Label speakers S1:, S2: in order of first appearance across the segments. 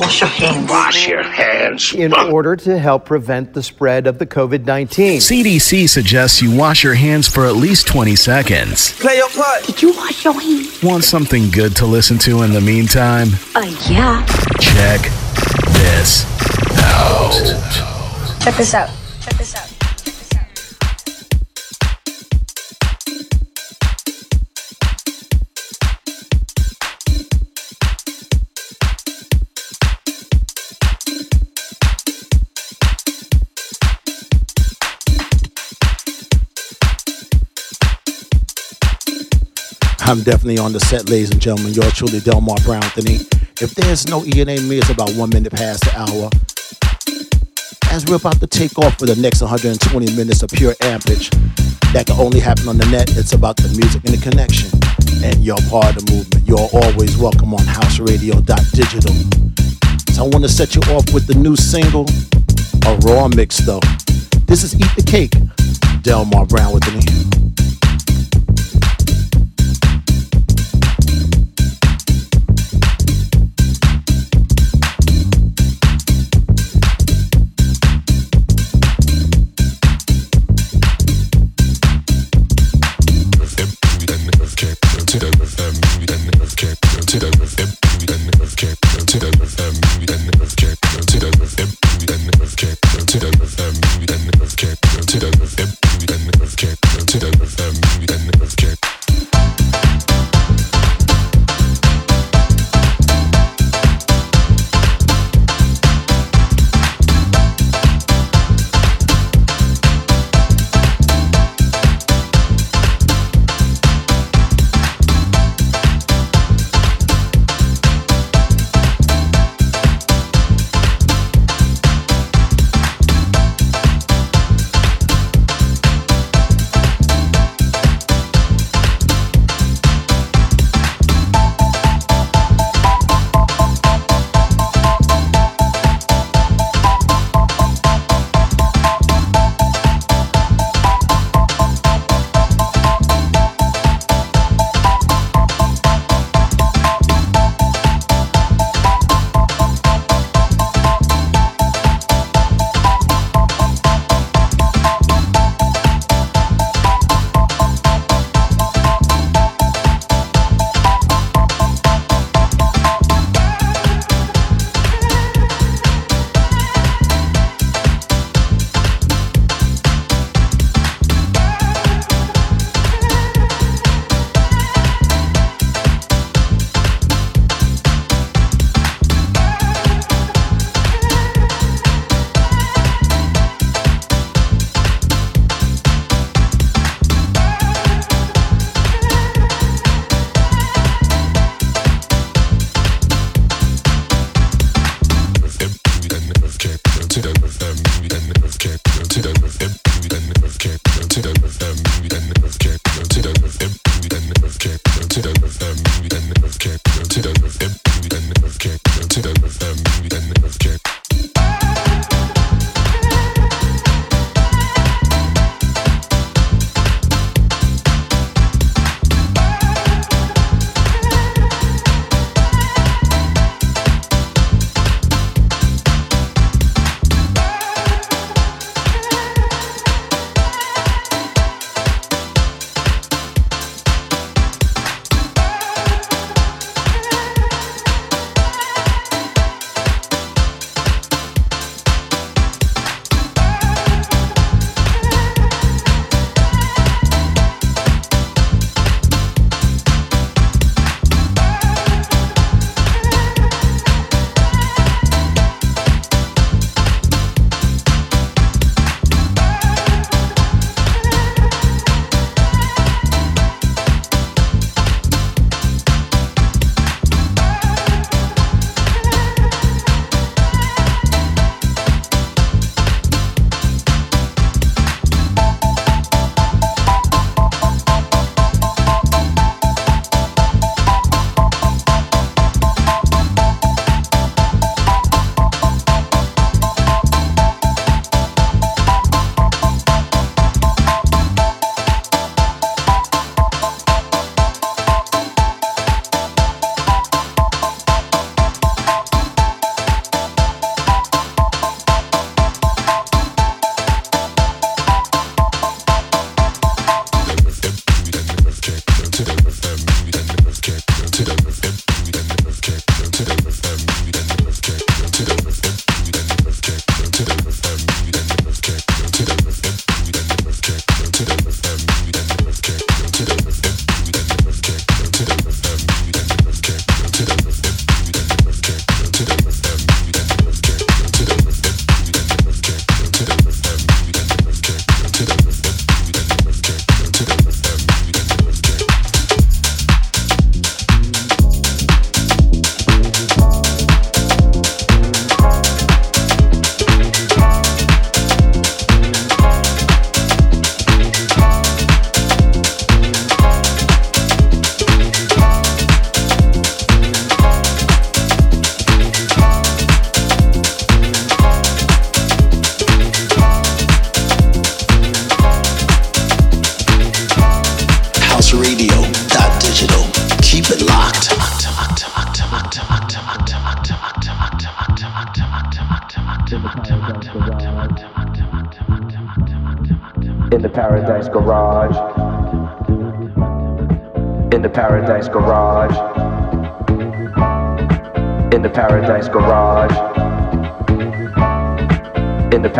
S1: Wash your hands.
S2: Wash your hands.
S3: in order to help prevent the spread of the COVID 19.
S4: CDC suggests you wash your hands for at least 20 seconds.
S5: Play your part.
S1: Did you wash your hands?
S4: Want something good to listen to in the meantime?
S1: Uh, yeah.
S4: Check this out.
S6: Check this out.
S7: I'm definitely on the set, ladies and gentlemen. Yours truly, Delmar Brown Anthony. If there's no E and A me, it's about one minute past the hour. As we're about to take off for the next 120 minutes of pure ampage, that can only happen on the net. It's about the music and the connection. And you're part of the movement. You're always welcome on houseradio.digital. So I want to set you off with the new single, a raw mix though. This is Eat the Cake, Delmar Brown with me.
S8: To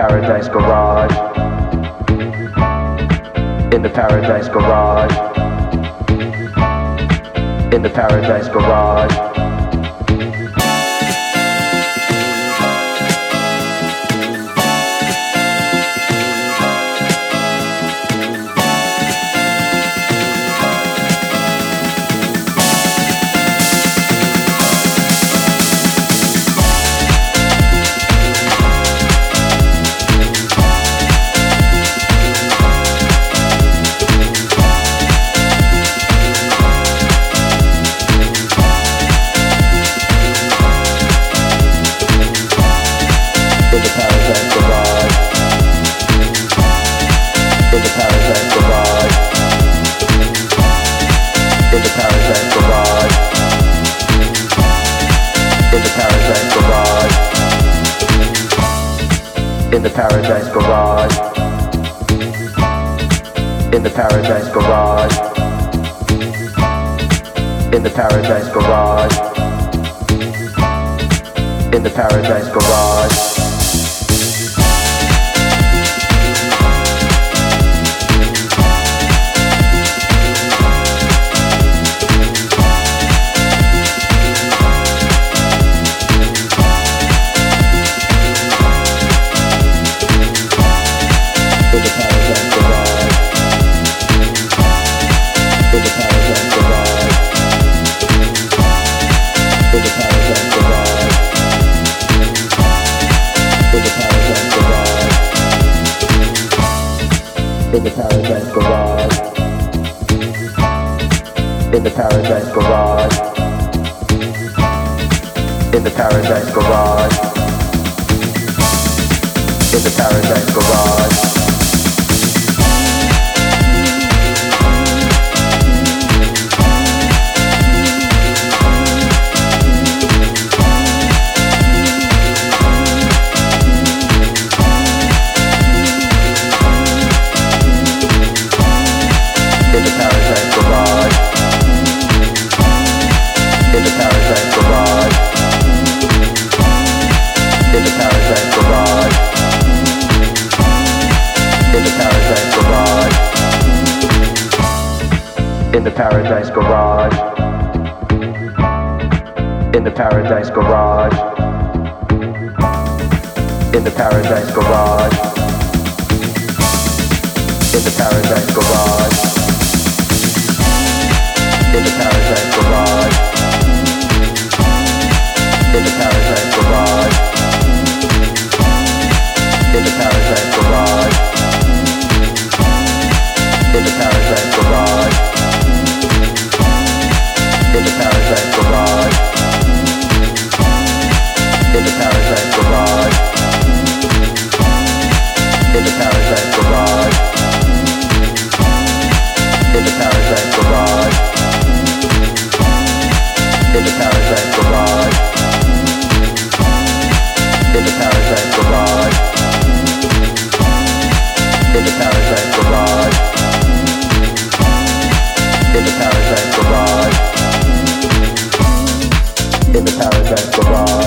S2: Paradise Garage, in the Paradise Garage, in the Paradise Garage. In the Paradise Garage. In the Paradise Garage. In the Paradise Garage. In the Paradise Garage. Paradise Garage. In the Paradise Garage. In the Paradise Garage. In the Paradise Garage. In the Paradise Garage. In the Paradise Garage. In the Paradise Garage. In the Paradise Garage. In the Paradise Garage. In the Paradise Garage. In the Paradise Garage. Paradise Garage. In the Paradise Garage. In the Paradise Garage. In the Paradise Garage. In the Paradise Garage. In the Paradise Garage. In the Paradise in the Paradise Garage.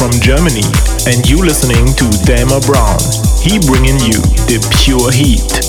S5: From Germany, and you listening to Delmar Brown. He bringing you the pure heat.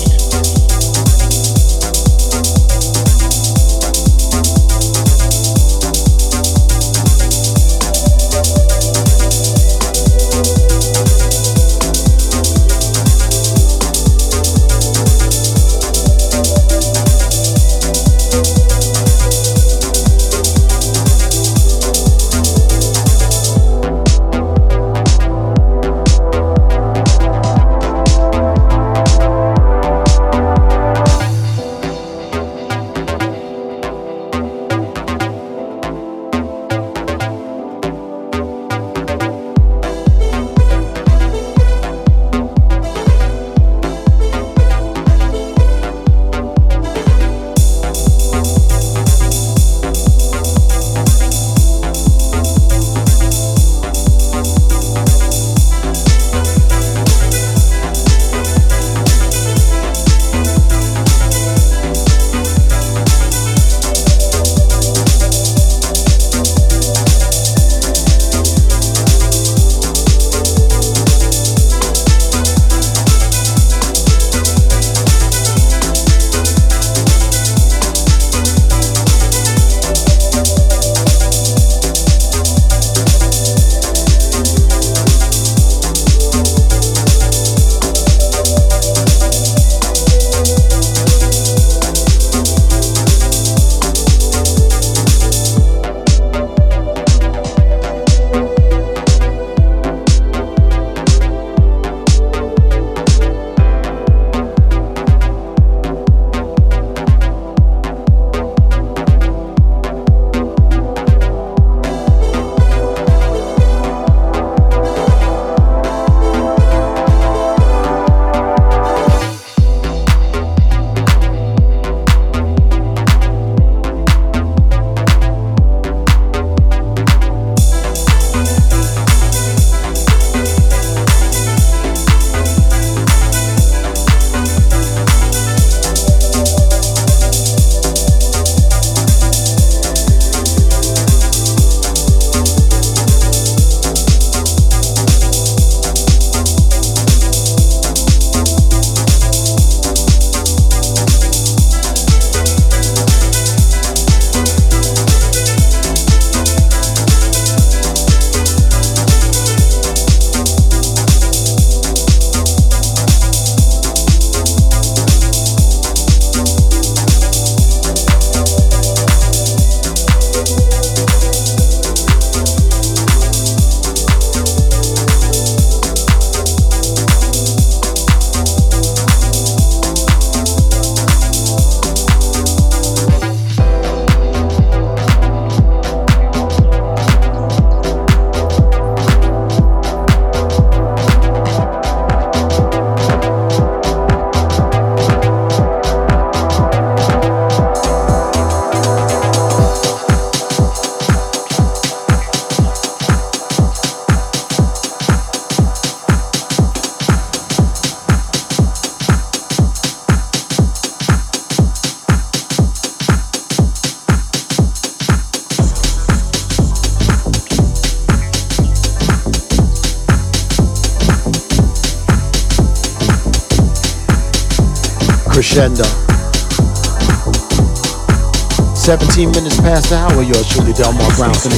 S7: Past the hour, yours truly, Delmar Brown me.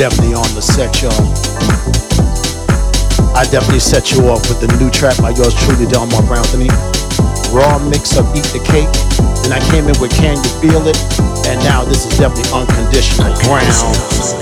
S7: Definitely on the set, y'all. I definitely set you off with the new track by yours truly, Delmar Brown me. Raw mix of Eat the Cake. Then I came in with Can You Feel It? And now this is definitely Unconditional Ground.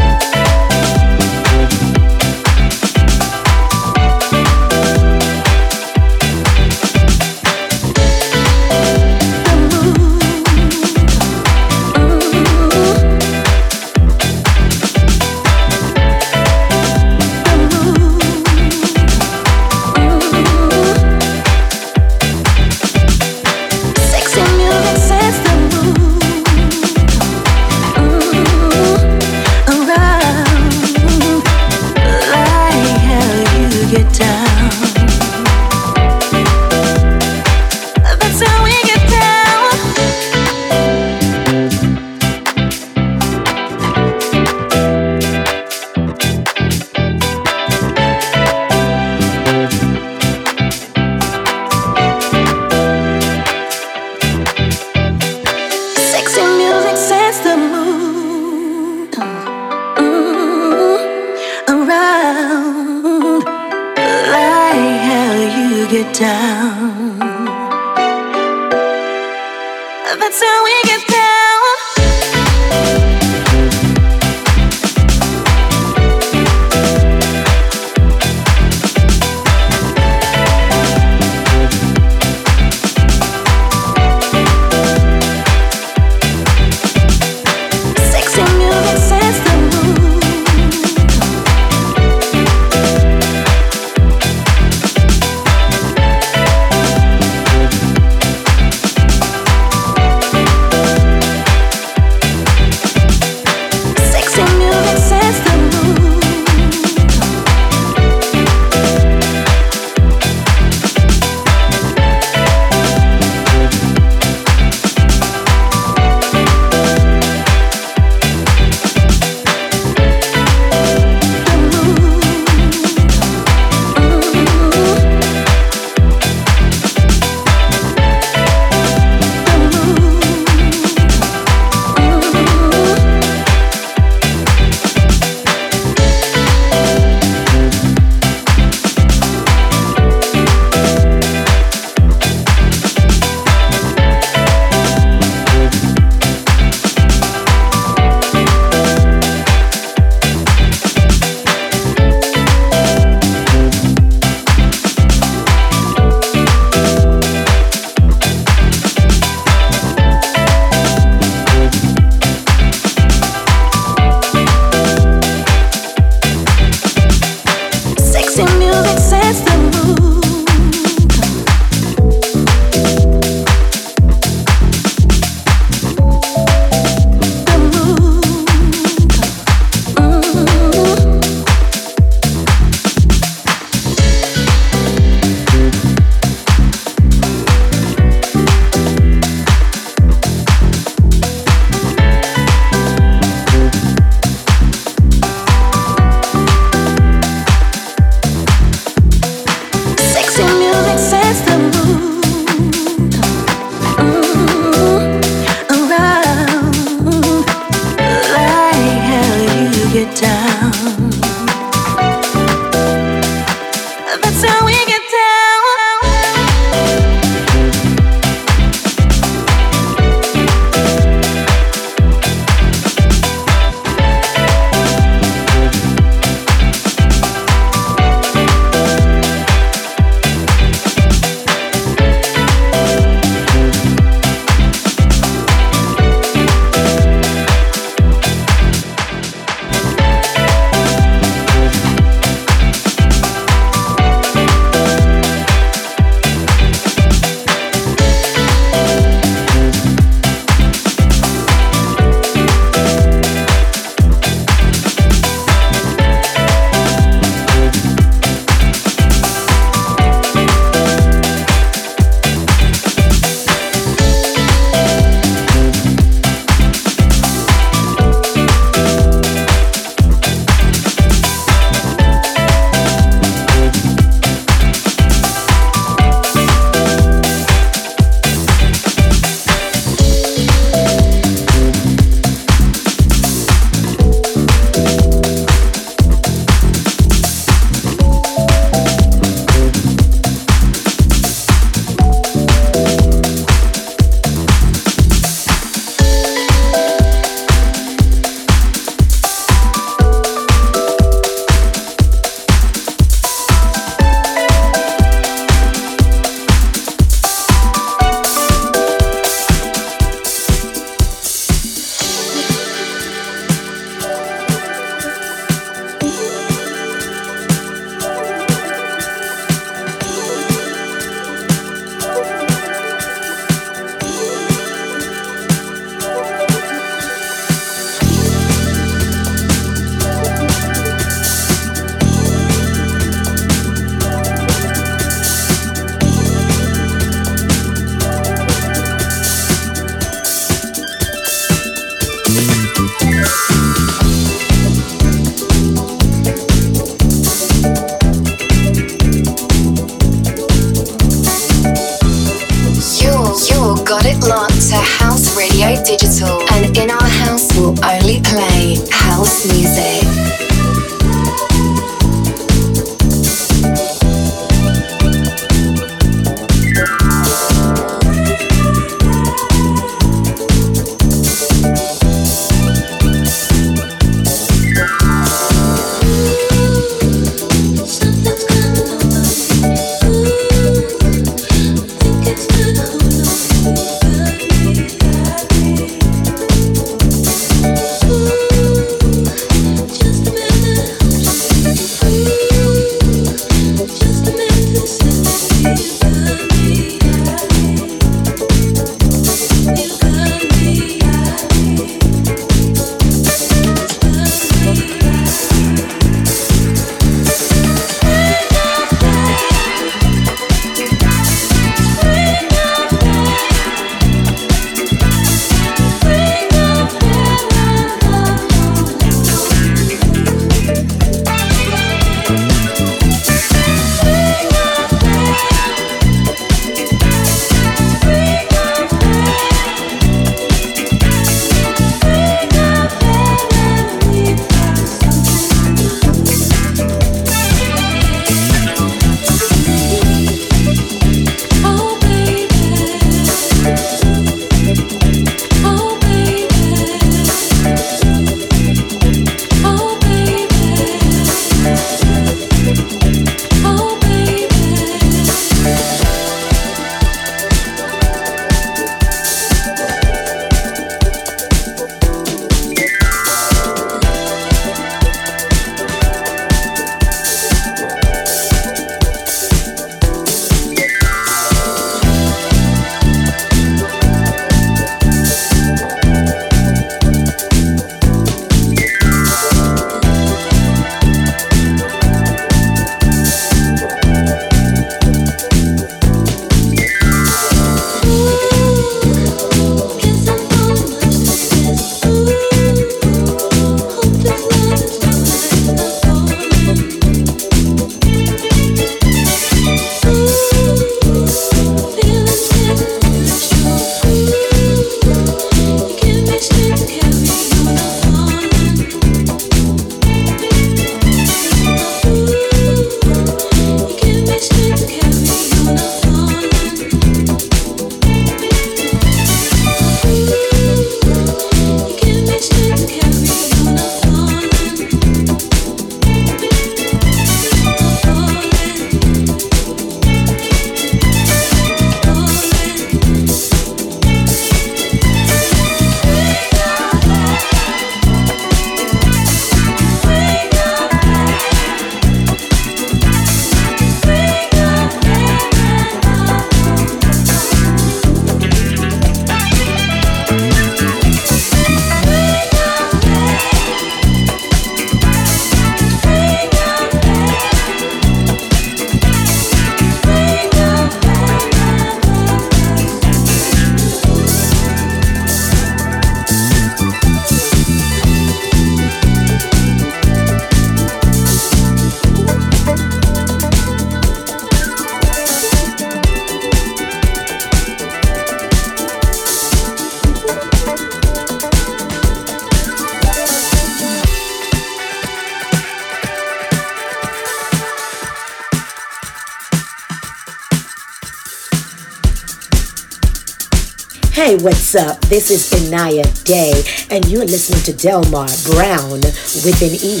S9: what's up? This is Inaya Day, and you're listening to Delmar Brown with an E.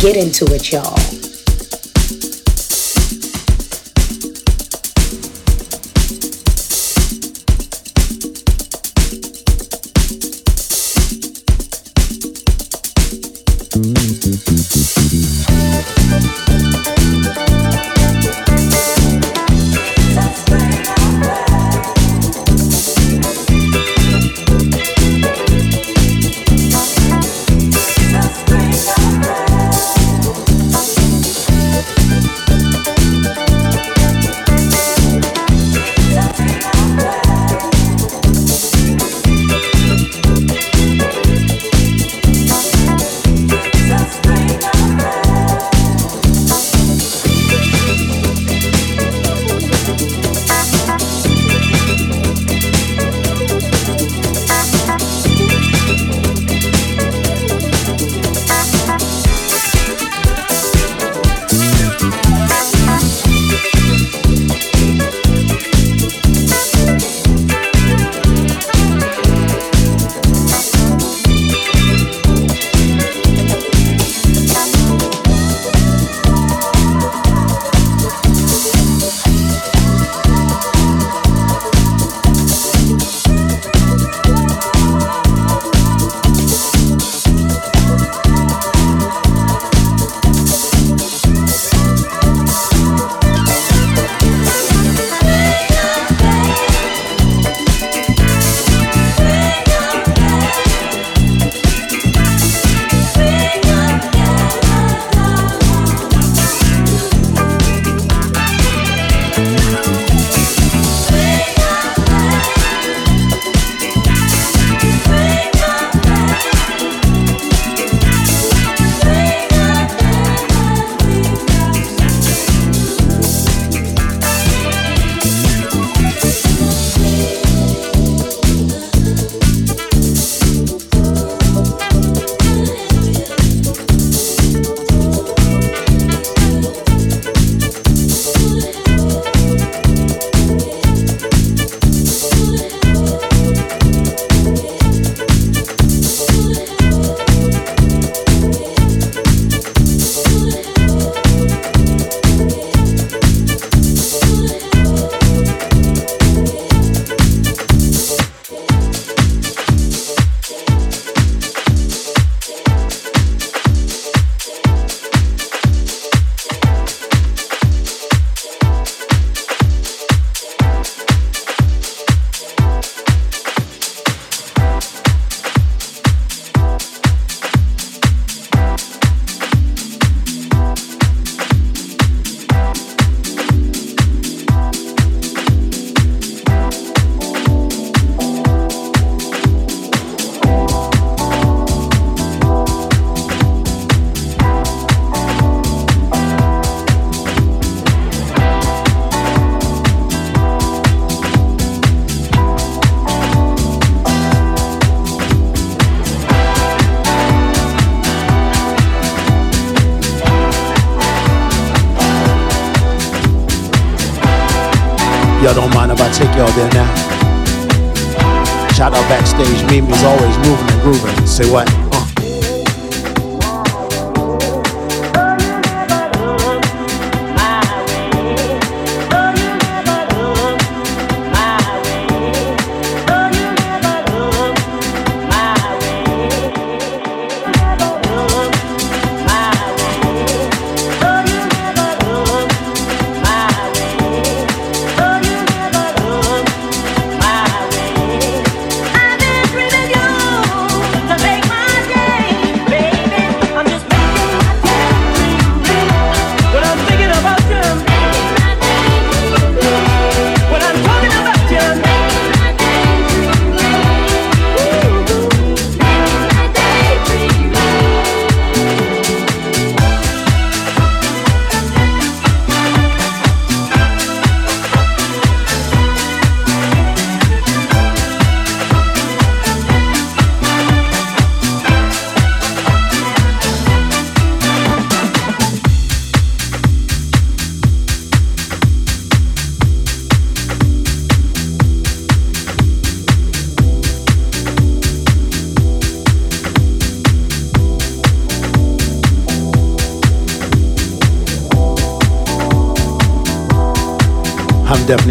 S9: Get into it. Y'all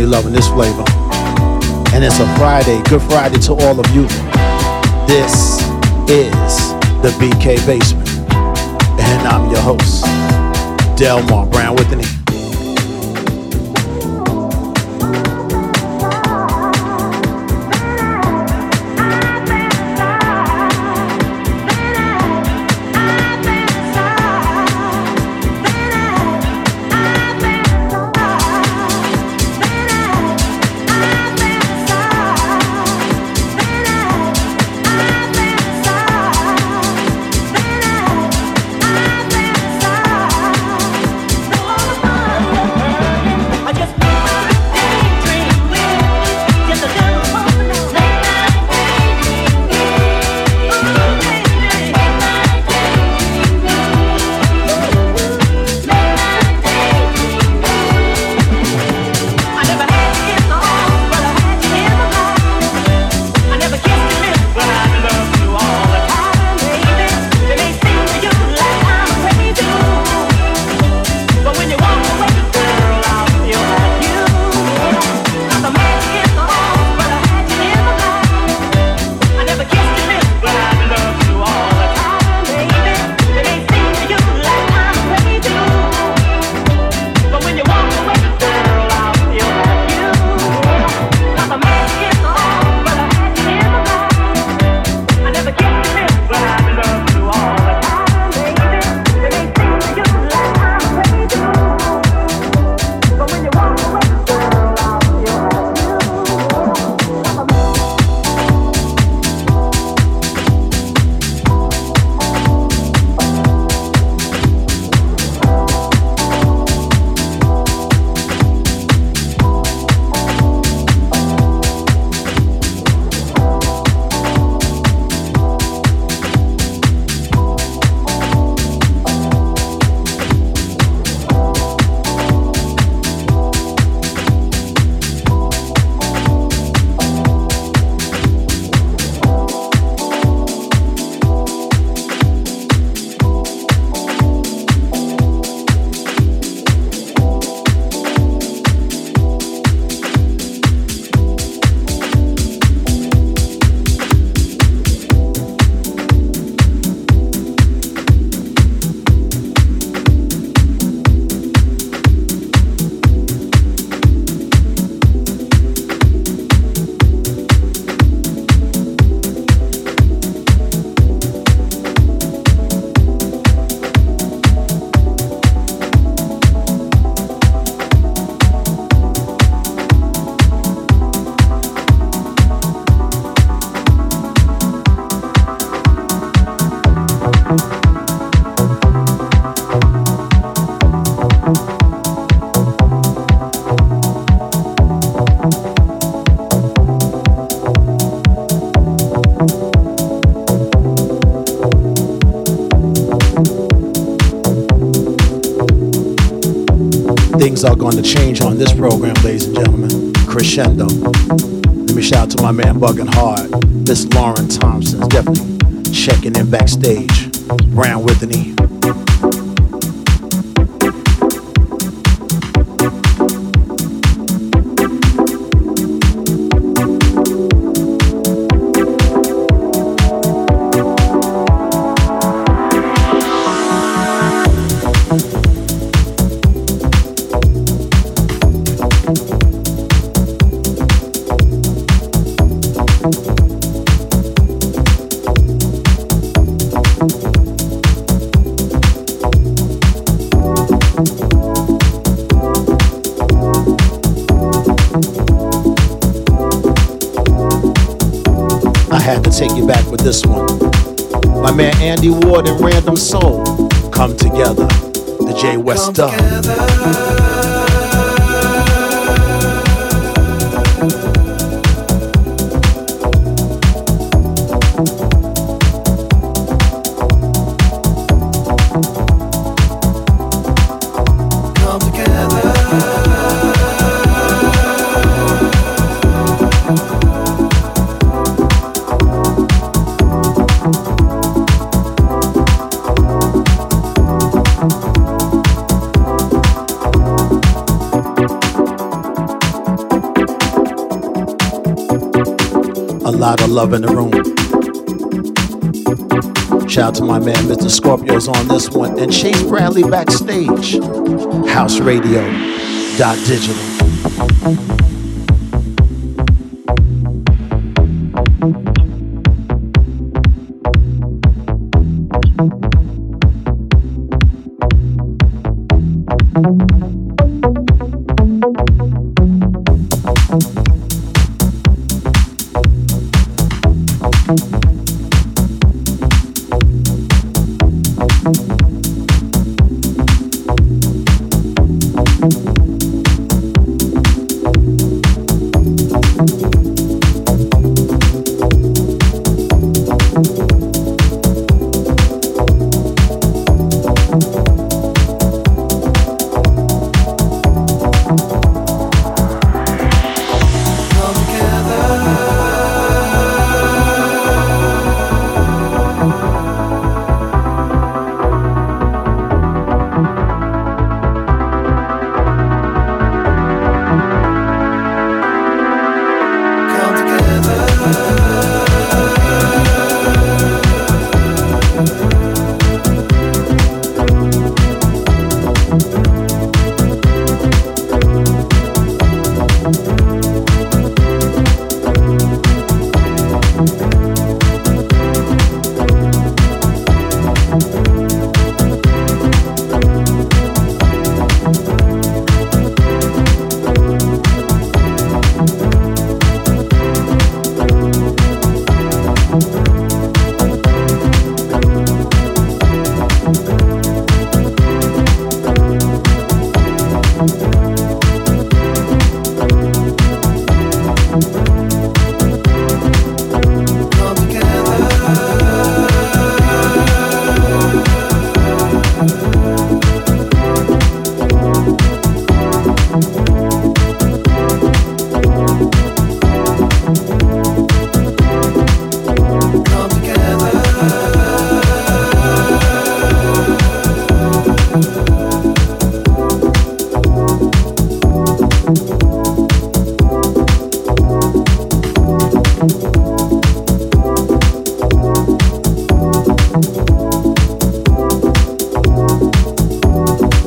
S9: loving this flavor. And it's a Friday. Good Friday to all of you. This is the BK Basement. And I'm your host, Delmar Brown with an E. going to change on this program, ladies and gentlemen. Crescendo. Let me shout out to my man Bugging Hard. Miss Lauren Thompson definitely checking in backstage. Brown with take you back with this one. My man Andy Ward and Random Soul come together. The J West Dub.
S7: Lot of love in the room. Shout out to my man, Mr. Scorpio's on this one, and Chase Bradley backstage. House Radio dot digital.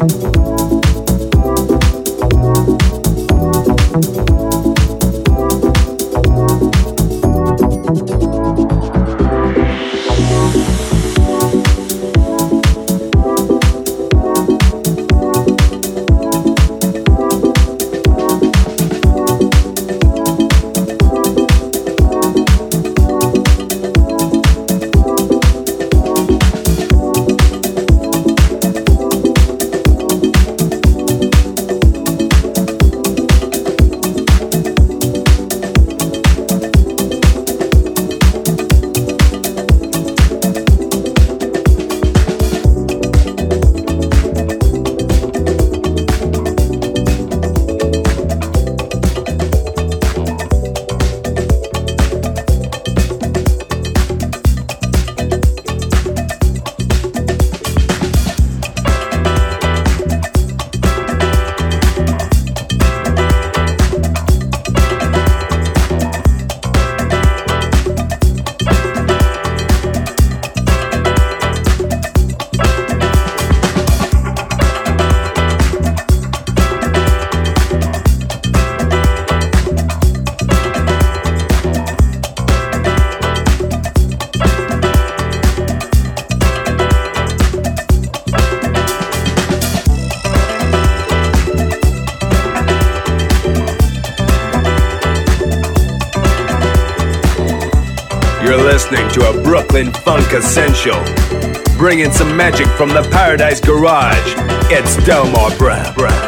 S10: Bringing some magic from the Paradise Garage. It's Delmar Brown.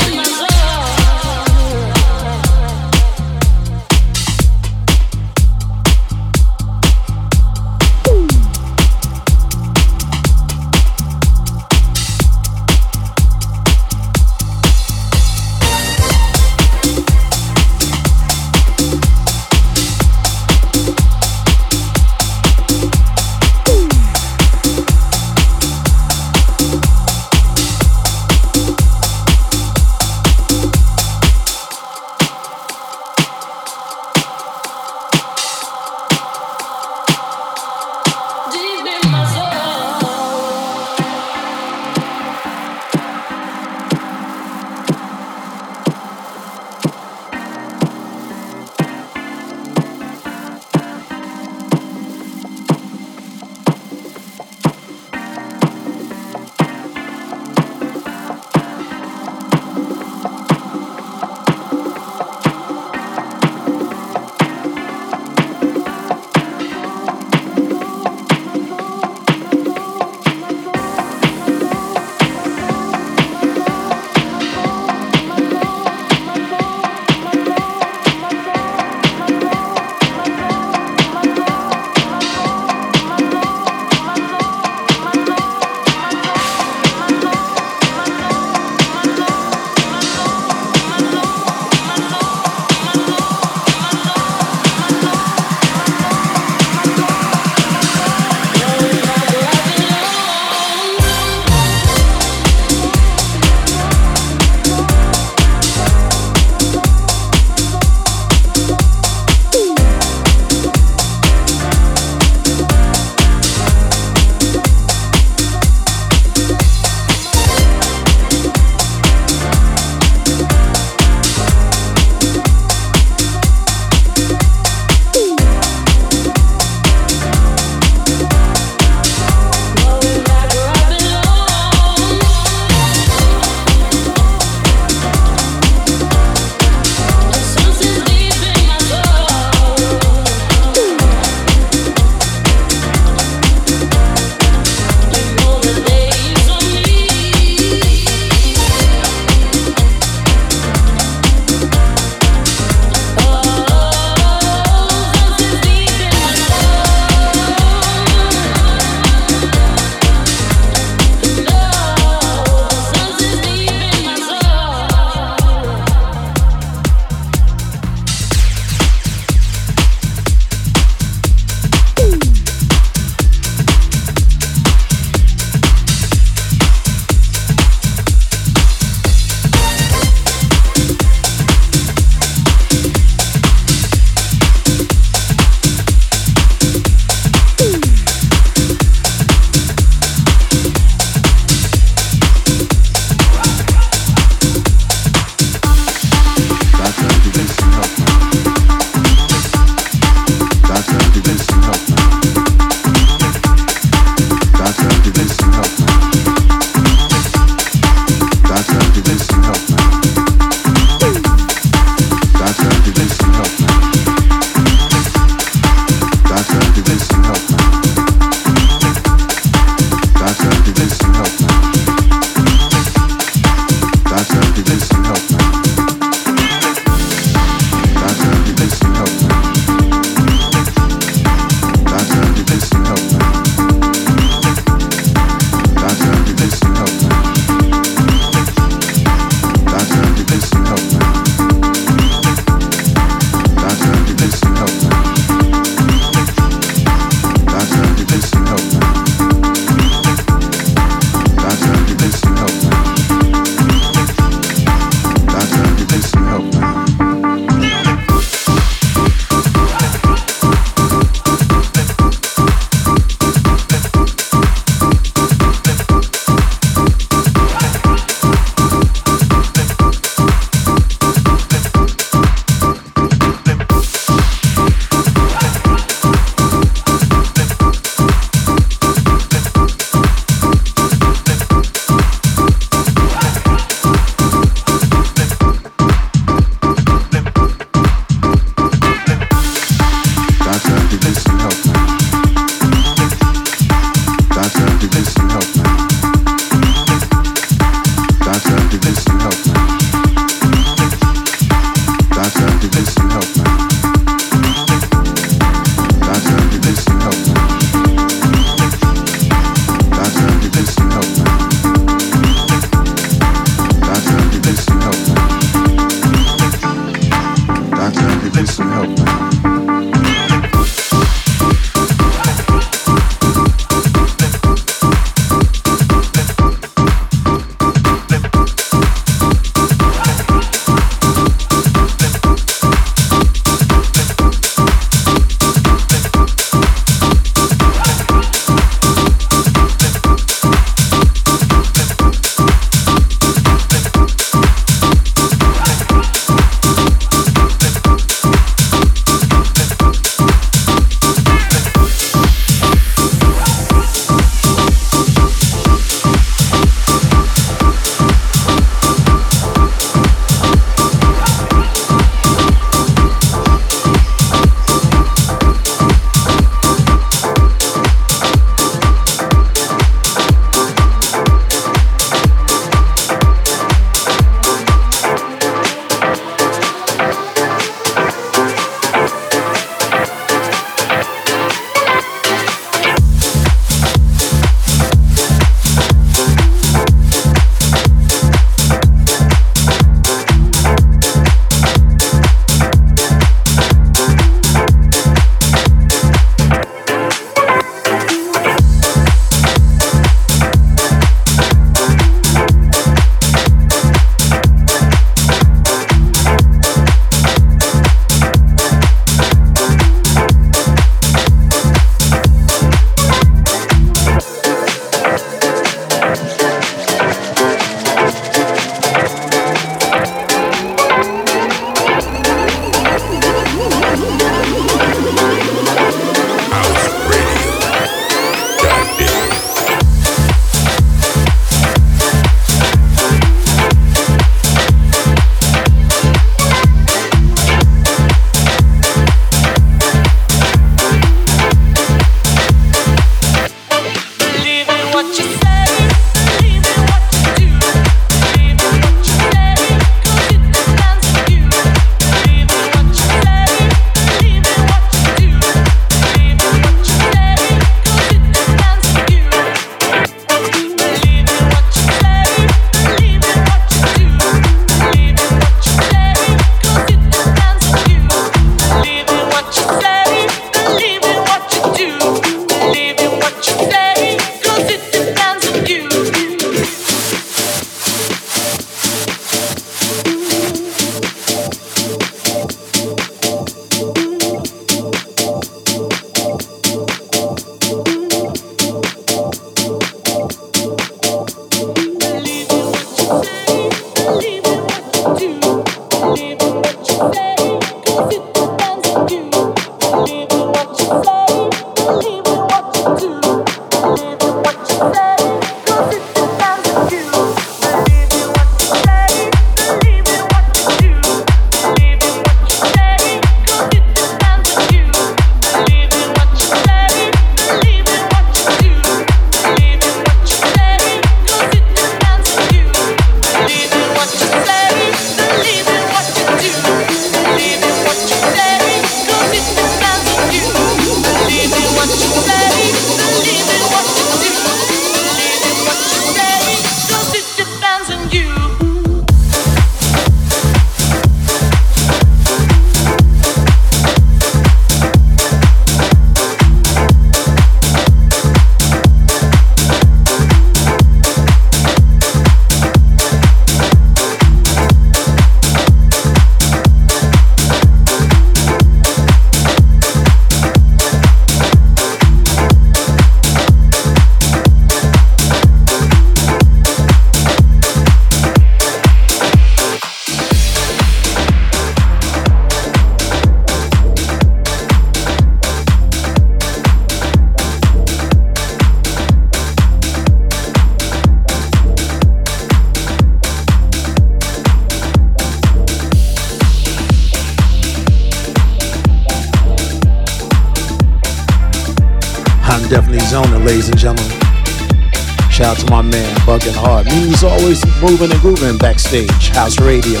S7: Moving and grooving backstage. House Radio.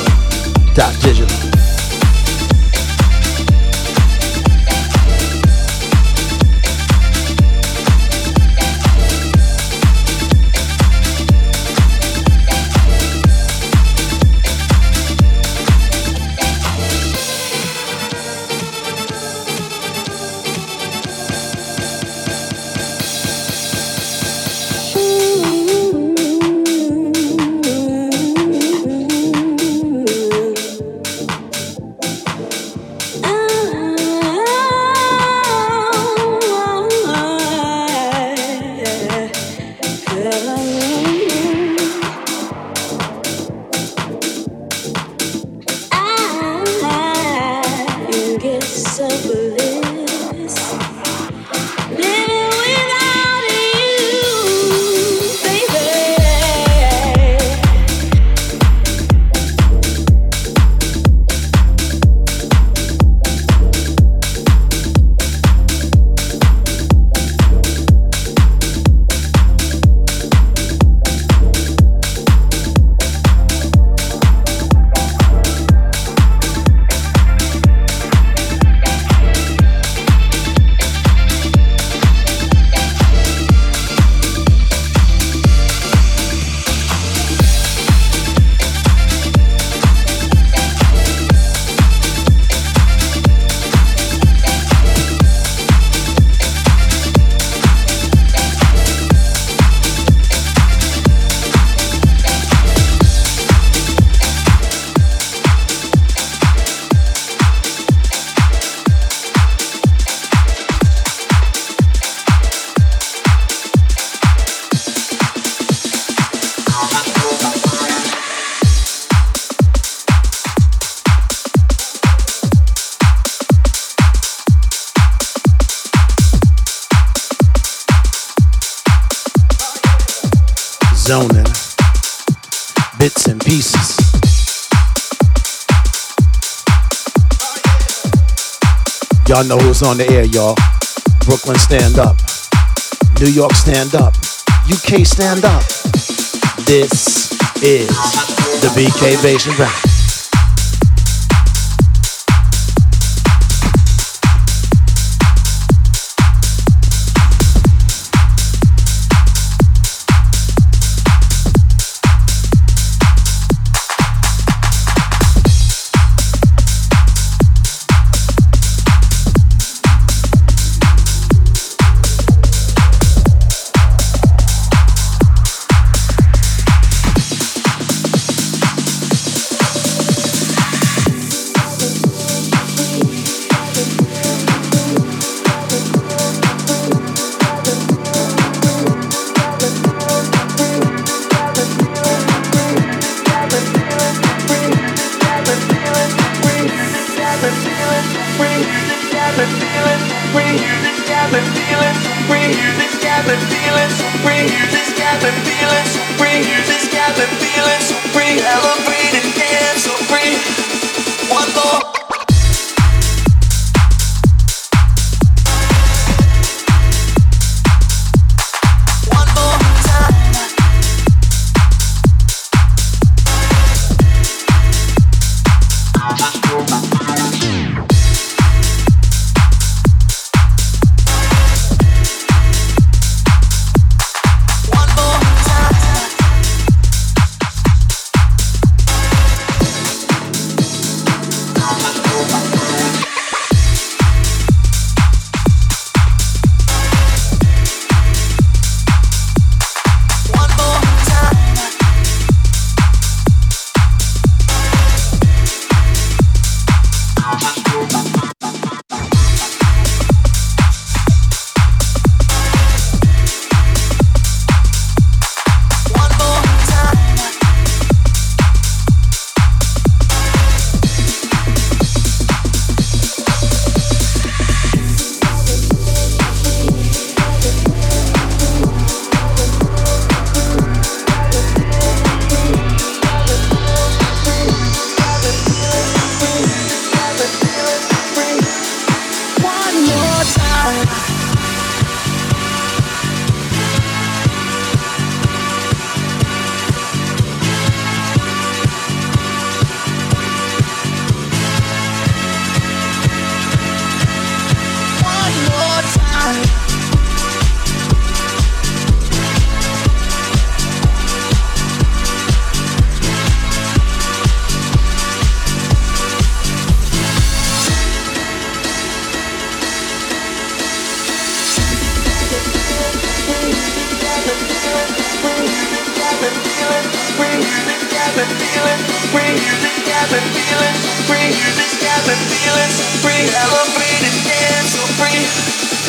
S7: Dot digital. Y'all know who's on the air, y'all. Brooklyn, stand up. New York, stand up. UK, stand up. This is the BK Basement Rap.
S11: feeling so free. This got me feeling so free. This
S12: got me feeling so free. Hello. free, elevated, and so free.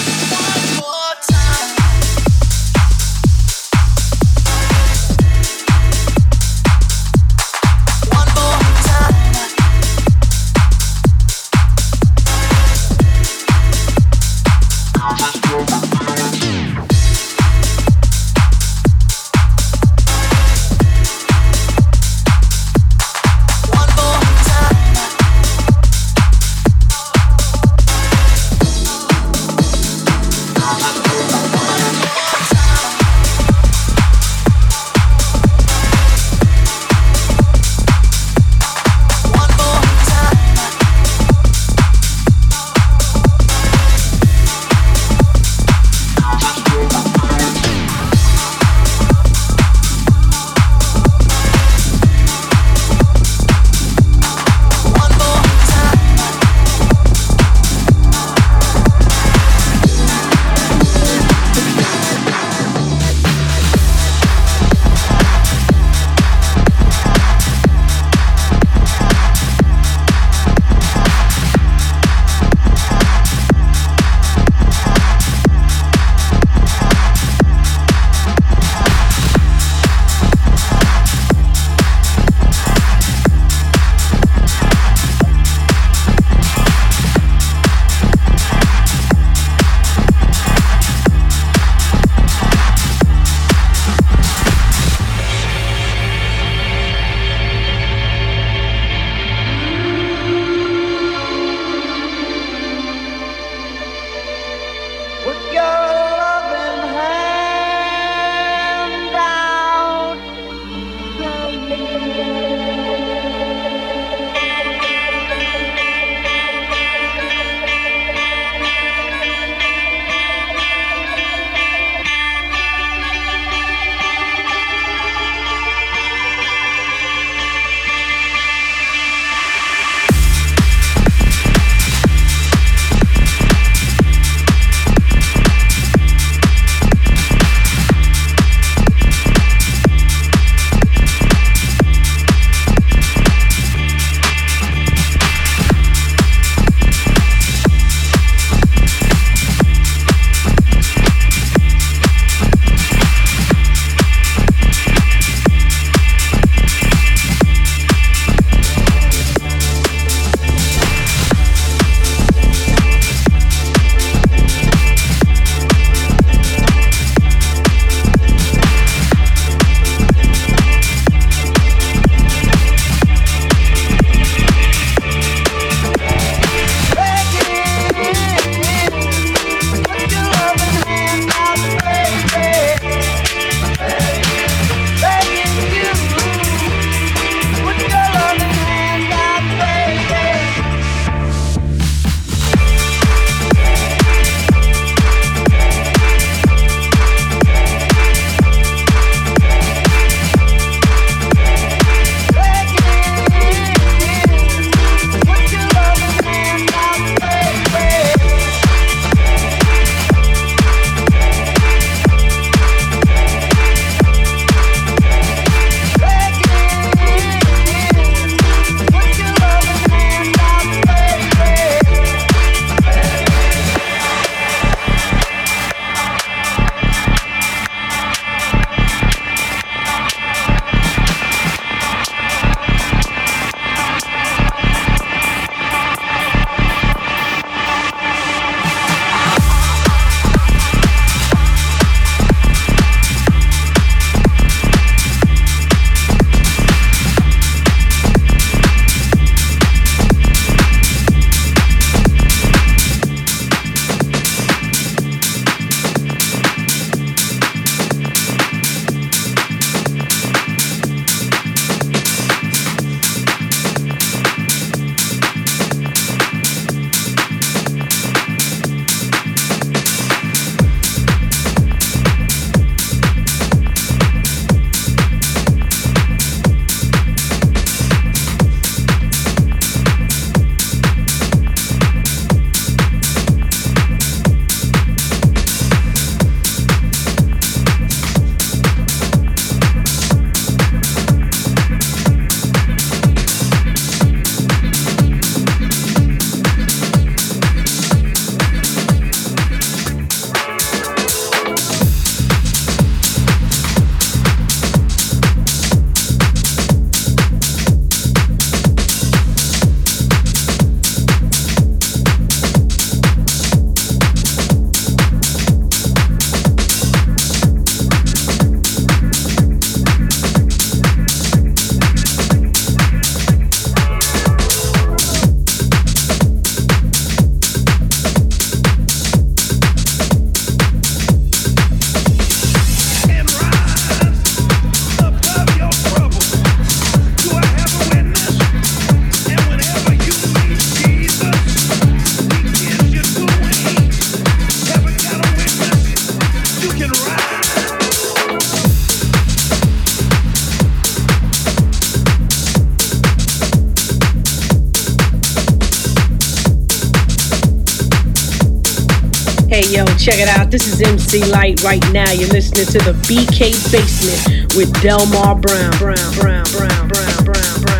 S11: This is MC Lyte right now. You're listening to the BK Basement with Delmar Brown. Brown, Brown, Brown, Brown, Brown, Brown,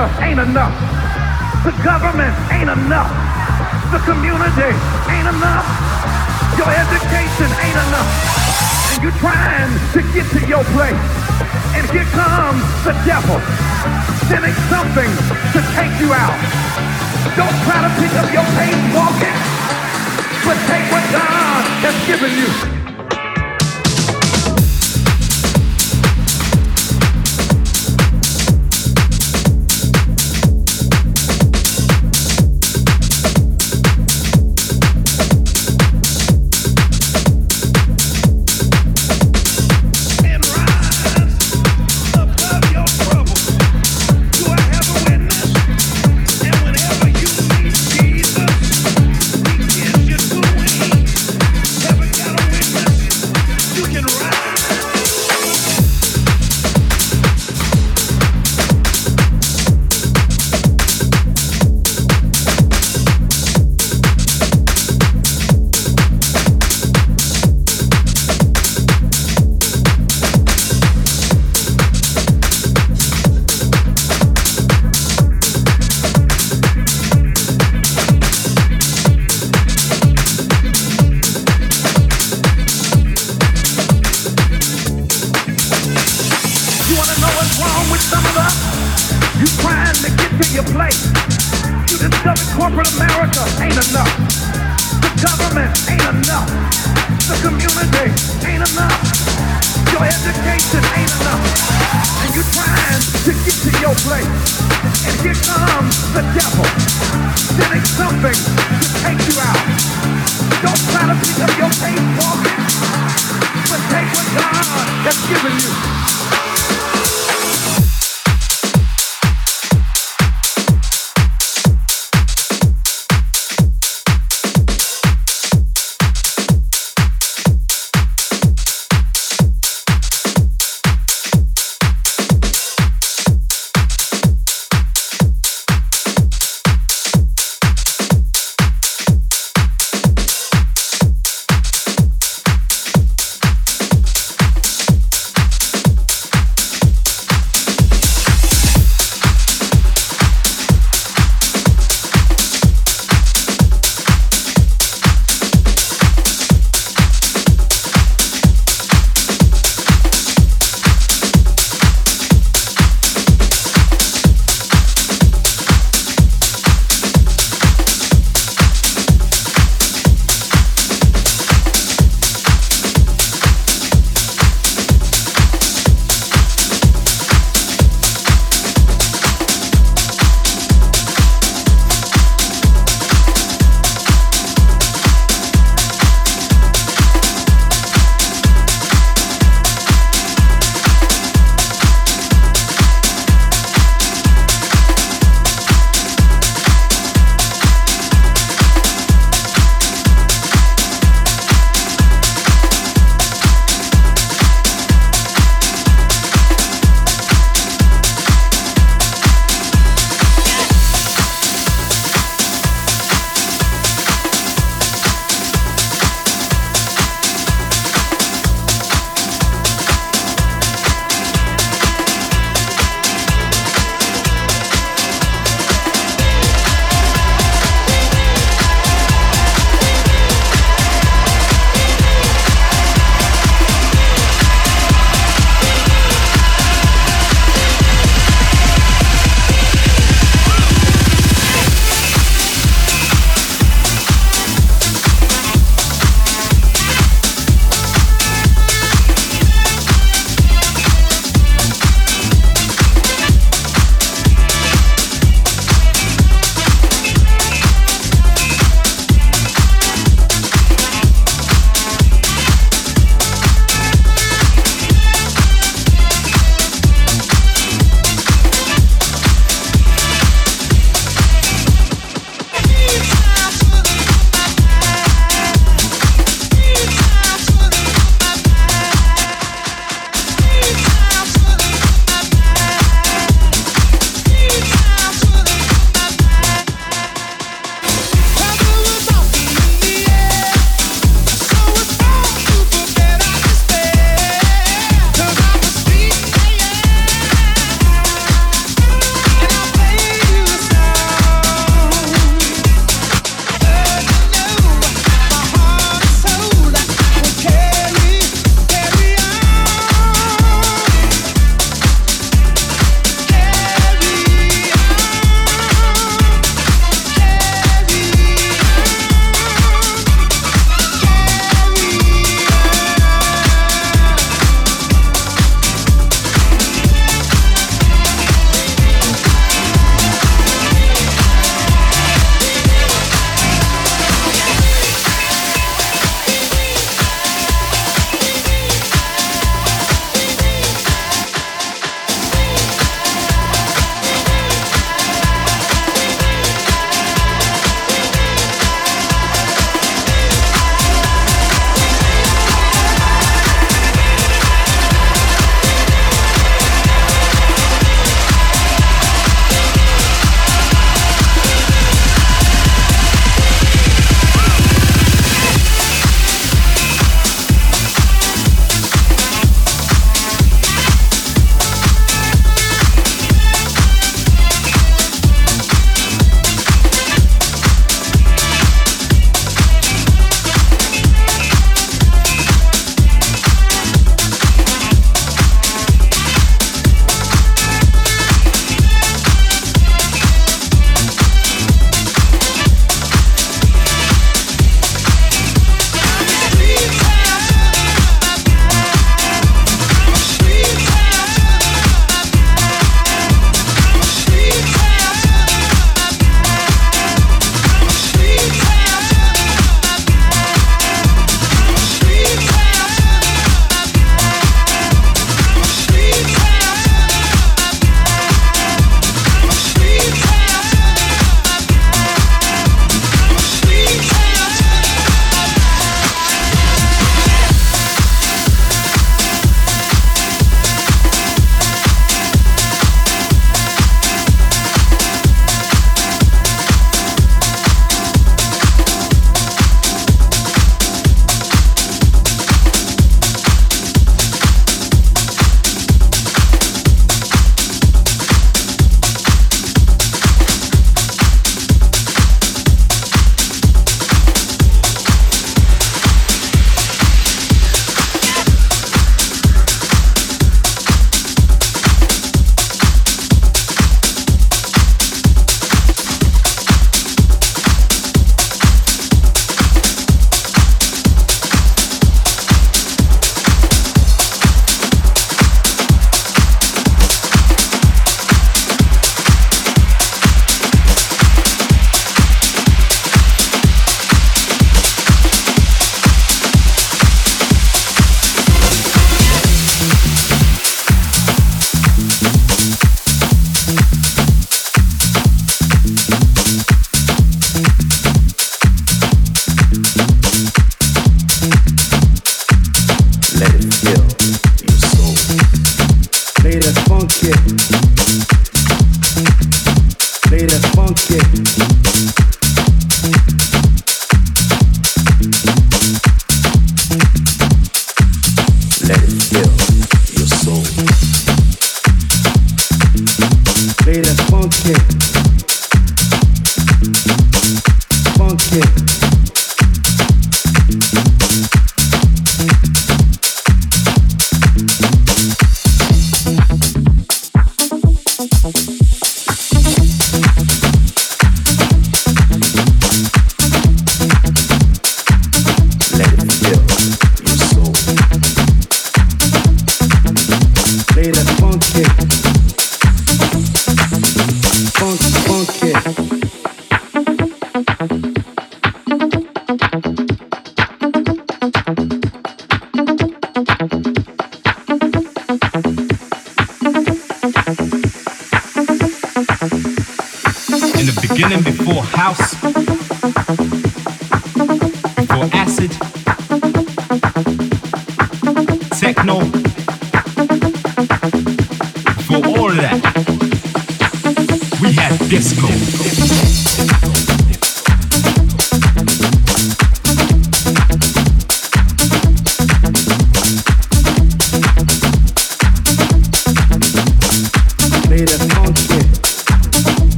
S13: America ain't enough. The government ain't enough. The community ain't enough. Your education ain't enough. And you're trying to get to your place. And here comes the devil, sending something to take you out. Don't try to pick up your pace walking, but take what God has given you. You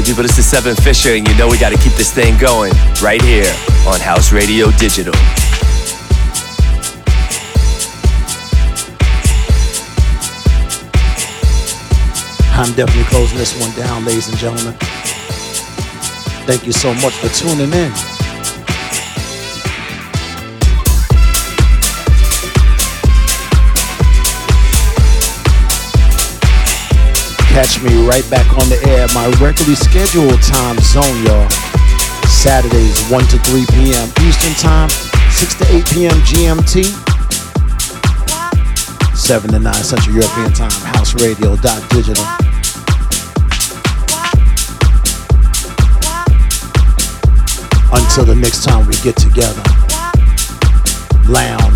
S10: party people, this is Seven Fisher, and you know we gotta keep this thing going right here on House Radio Digital.
S7: I'm definitely closing this one down, ladies and gentlemen. Thank you so much for tuning in. Catch me right back on the air, my regularly scheduled time zone, y'all. Saturdays, 1 to 3 p.m. Eastern Time, 6 to 8 p.m. GMT, 7 to 9 Central European Time, House Radio Digital. Until the next time we get together, lounge,